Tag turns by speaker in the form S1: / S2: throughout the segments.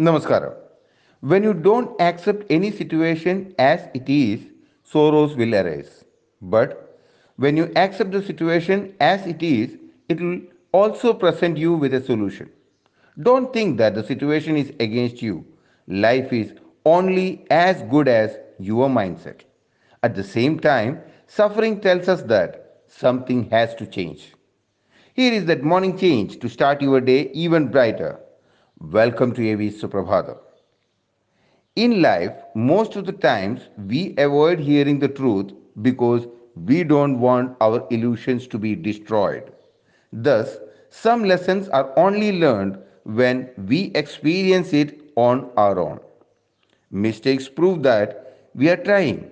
S1: Namaskaram. When you don't accept any situation as it is, sorrows will arise. But when you accept the situation as it is, it will also present you with a solution. Don't think that the situation is against you. Life is only as good as your mindset. At the same time, suffering tells us that something has to change. Here is that morning change to start your day even brighter. Welcome to AV Suprabhata. In life, most of the times we avoid hearing the truth because we don't want our illusions to be destroyed. Thus, some lessons are only learned when we experience it on our own. Mistakes prove that we are trying.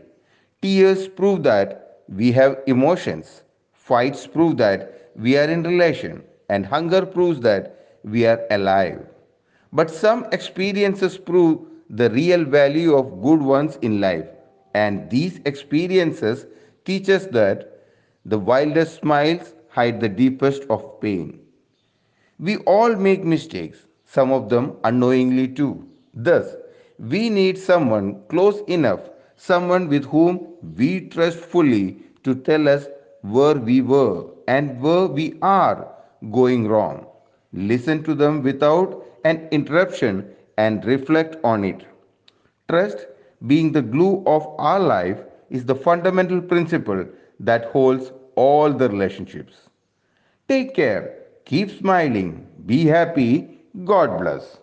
S1: Tears prove that we have emotions. Fights prove that we are in relation. And hunger proves that we are alive. But some experiences prove the real value of good ones in life. And these experiences teach us that the wildest smiles hide the deepest of pain. We all make mistakes, some of them unknowingly too. Thus, we need someone close enough, someone with whom we trust fully to tell us where we were and where we are going wrong. Listen to them without an interruption and reflect on it. Trust, being the glue of our life, is the fundamental principle that holds all the relationships. Take care, keep smiling, be happy, God bless.